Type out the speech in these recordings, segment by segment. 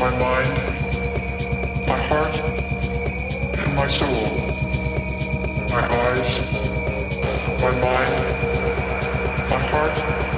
my mind, my heart, and my soul. My eyes, my mind, my heart,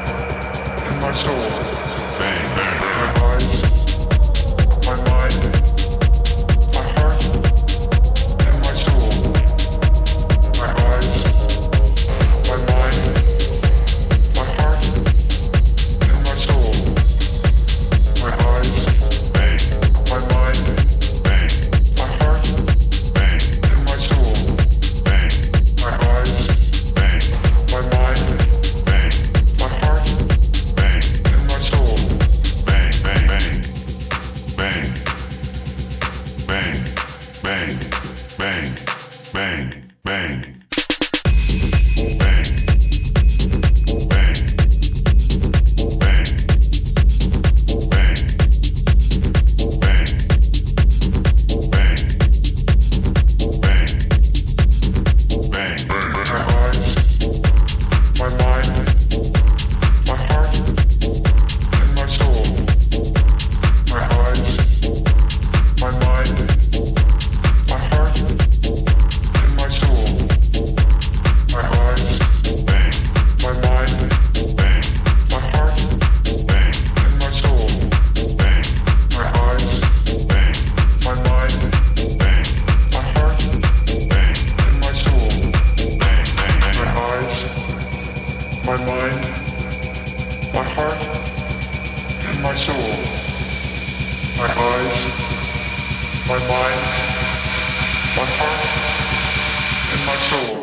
my mind, my heart, and my soul.